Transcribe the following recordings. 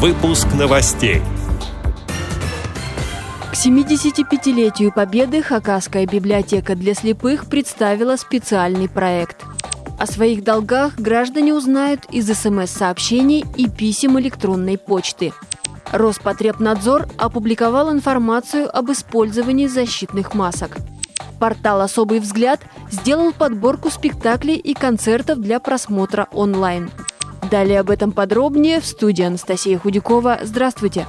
Выпуск новостей. К 75-летию Победы Хакасская библиотека для слепых представила специальный проект. О своих долгах граждане узнают из СМС-сообщений и писем электронной почты. Роспотребнадзор опубликовал информацию об использовании защитных масок. Портал «Особый взгляд» сделал подборку спектаклей и концертов для просмотра онлайн. Далее об этом подробнее в студии Анастасия Худякова. Здравствуйте!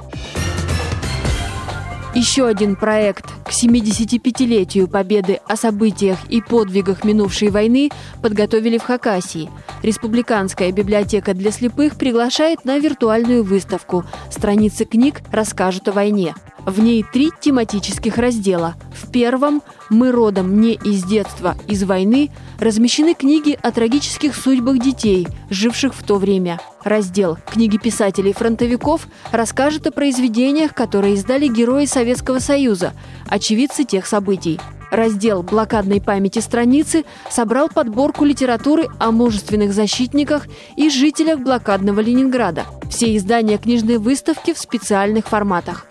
Еще один проект к 75-летию победы о событиях и подвигах минувшей войны подготовили в Хакасии. Республиканская библиотека для слепых приглашает на виртуальную выставку «Страницы книг расскажут о войне». В ней три тематических раздела. В первом «Мы родом не из детства, из войны» размещены книги о трагических судьбах детей, живших в то время. Раздел «Книги писателей-фронтовиков» расскажет о произведениях, которые издали герои Советского Союза, очевидцы тех событий. Раздел блокадной памяти страницы собрал подборку литературы о мужественных защитниках и жителях блокадного Ленинграда. Все издания книжной выставки в специальных форматах.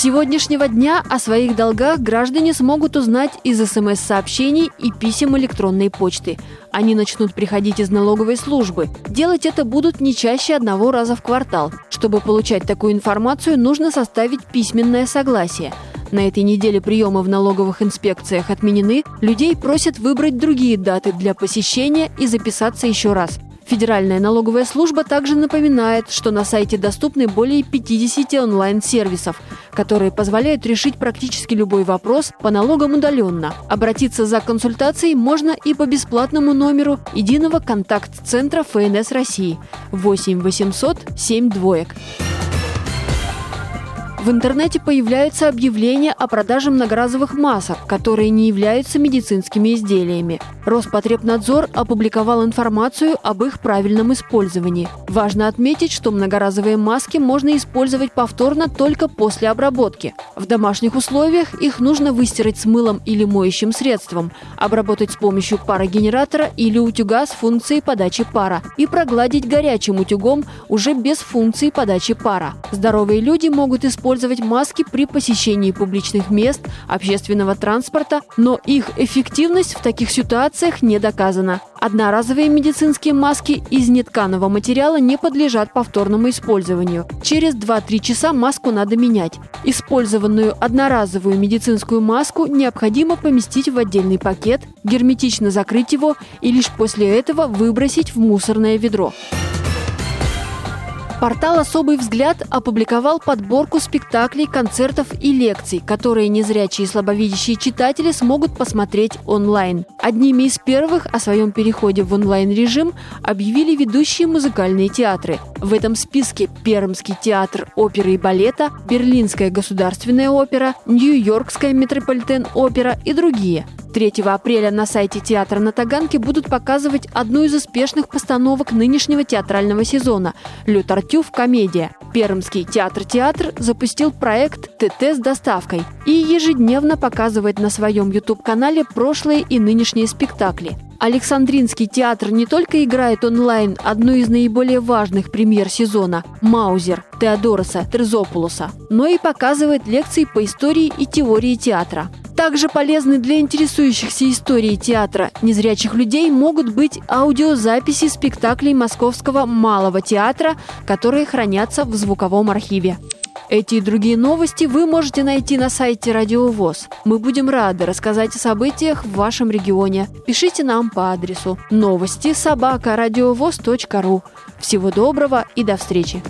Сегодняшнего дня о своих долгах граждане смогут узнать из СМС-сообщений и писем электронной почты. Они начнут приходить из налоговой службы. Делать это будут не чаще одного раза в квартал. Чтобы получать такую информацию, нужно составить письменное согласие. На этой неделе приемы в налоговых инспекциях отменены, людей просят выбрать другие даты для посещения и записаться еще раз. Федеральная налоговая служба также напоминает, что на сайте доступны более 50 онлайн-сервисов, которые позволяют решить практически любой вопрос по налогам удаленно. Обратиться за консультацией можно и по бесплатному номеру единого контакт-центра ФНС России 8 800 7 двоек. В интернете появляются объявления о продаже многоразовых масок, которые не являются медицинскими изделиями. Роспотребнадзор опубликовал информацию об их правильном использовании. Важно отметить, что многоразовые маски можно использовать повторно только после обработки. В домашних условиях их нужно выстирать с мылом или моющим средством, обработать с помощью парогенератора или утюга с функцией подачи пара и прогладить горячим утюгом уже без функции подачи пара. Здоровые люди могут использовать использовать маски при посещении публичных мест, общественного транспорта, но их эффективность в таких ситуациях не доказана. Одноразовые медицинские маски из нетканого материала не подлежат повторному использованию. Через 2-3 часа маску надо менять. Использованную одноразовую медицинскую маску необходимо поместить в отдельный пакет, герметично закрыть его и лишь после этого выбросить в мусорное ведро. Портал «Особый взгляд» опубликовал подборку спектаклей, концертов и лекций, которые незрячие и слабовидящие читатели смогут посмотреть онлайн. Одними из первых о своем переходе в онлайн-режим объявили ведущие музыкальные театры. В этом списке Пермский театр оперы и балета, Берлинская государственная опера, Нью-Йоркская метрополитен-опера и другие – 3 апреля на сайте театра на Таганке будут показывать одну из успешных постановок нынешнего театрального сезона «Ле Тартюф. Комедия». Пермский театр-театр запустил проект ТТ с доставкой и ежедневно показывает на своем YouTube-канале прошлые и нынешние спектакли. Александринский театр не только играет онлайн одну из наиболее важных премьер сезона «Маузер» Теодороса Терзопулоса, но и показывает лекции по истории и теории театра. Также полезны для интересующихся историей театра незрячих людей могут быть аудиозаписи спектаклей Московского малого театра, которые хранятся в звуковом архиве. Эти и другие новости вы можете найти на сайте Радио ВОЗ. Мы будем рады рассказать о событиях в вашем регионе. Пишите нам по адресу новости собака ру. Всего доброго и до встречи!